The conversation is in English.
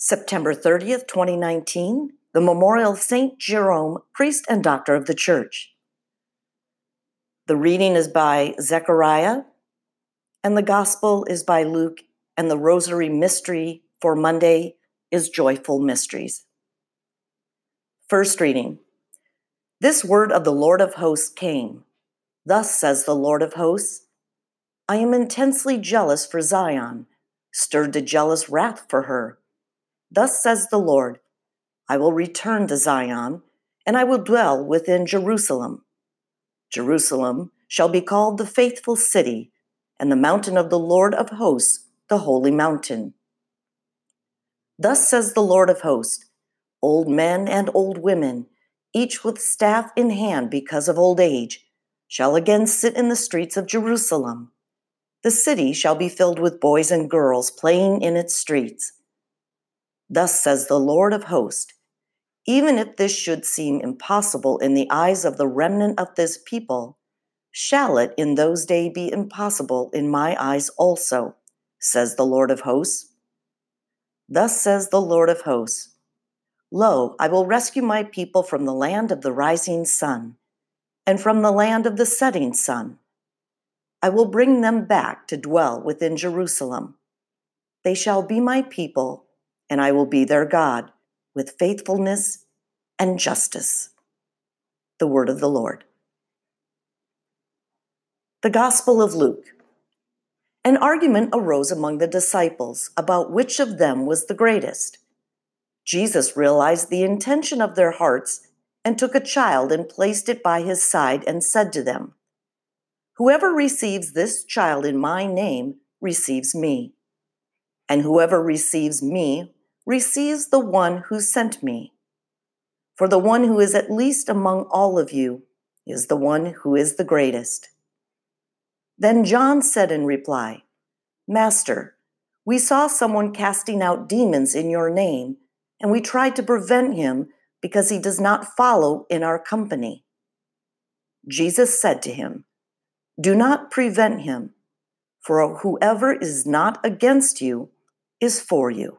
September 30th, 2019, the Memorial of St. Jerome, priest and doctor of the Church. The reading is by Zechariah, and the Gospel is by Luke, and the Rosary Mystery for Monday is Joyful Mysteries. First reading This word of the Lord of hosts came. Thus says the Lord of hosts I am intensely jealous for Zion, stirred to jealous wrath for her. Thus says the Lord I will return to Zion, and I will dwell within Jerusalem. Jerusalem shall be called the faithful city, and the mountain of the Lord of hosts, the holy mountain. Thus says the Lord of hosts Old men and old women, each with staff in hand because of old age, shall again sit in the streets of Jerusalem the city shall be filled with boys and girls playing in its streets. Thus says the Lord of hosts Even if this should seem impossible in the eyes of the remnant of this people, shall it in those days be impossible in my eyes also, says the Lord of hosts. Thus says the Lord of hosts Lo, I will rescue my people from the land of the rising sun, and from the land of the setting sun I will bring them back to dwell within Jerusalem. They shall be my people, and I will be their God with faithfulness and justice. The word of the Lord. The Gospel of Luke. An argument arose among the disciples about which of them was the greatest. Jesus realized the intention of their hearts and took a child and placed it by his side and said to them, Whoever receives this child in my name receives me, and whoever receives me receives the one who sent me. For the one who is at least among all of you is the one who is the greatest. Then John said in reply, Master, we saw someone casting out demons in your name, and we tried to prevent him because he does not follow in our company. Jesus said to him, do not prevent him, for whoever is not against you is for you.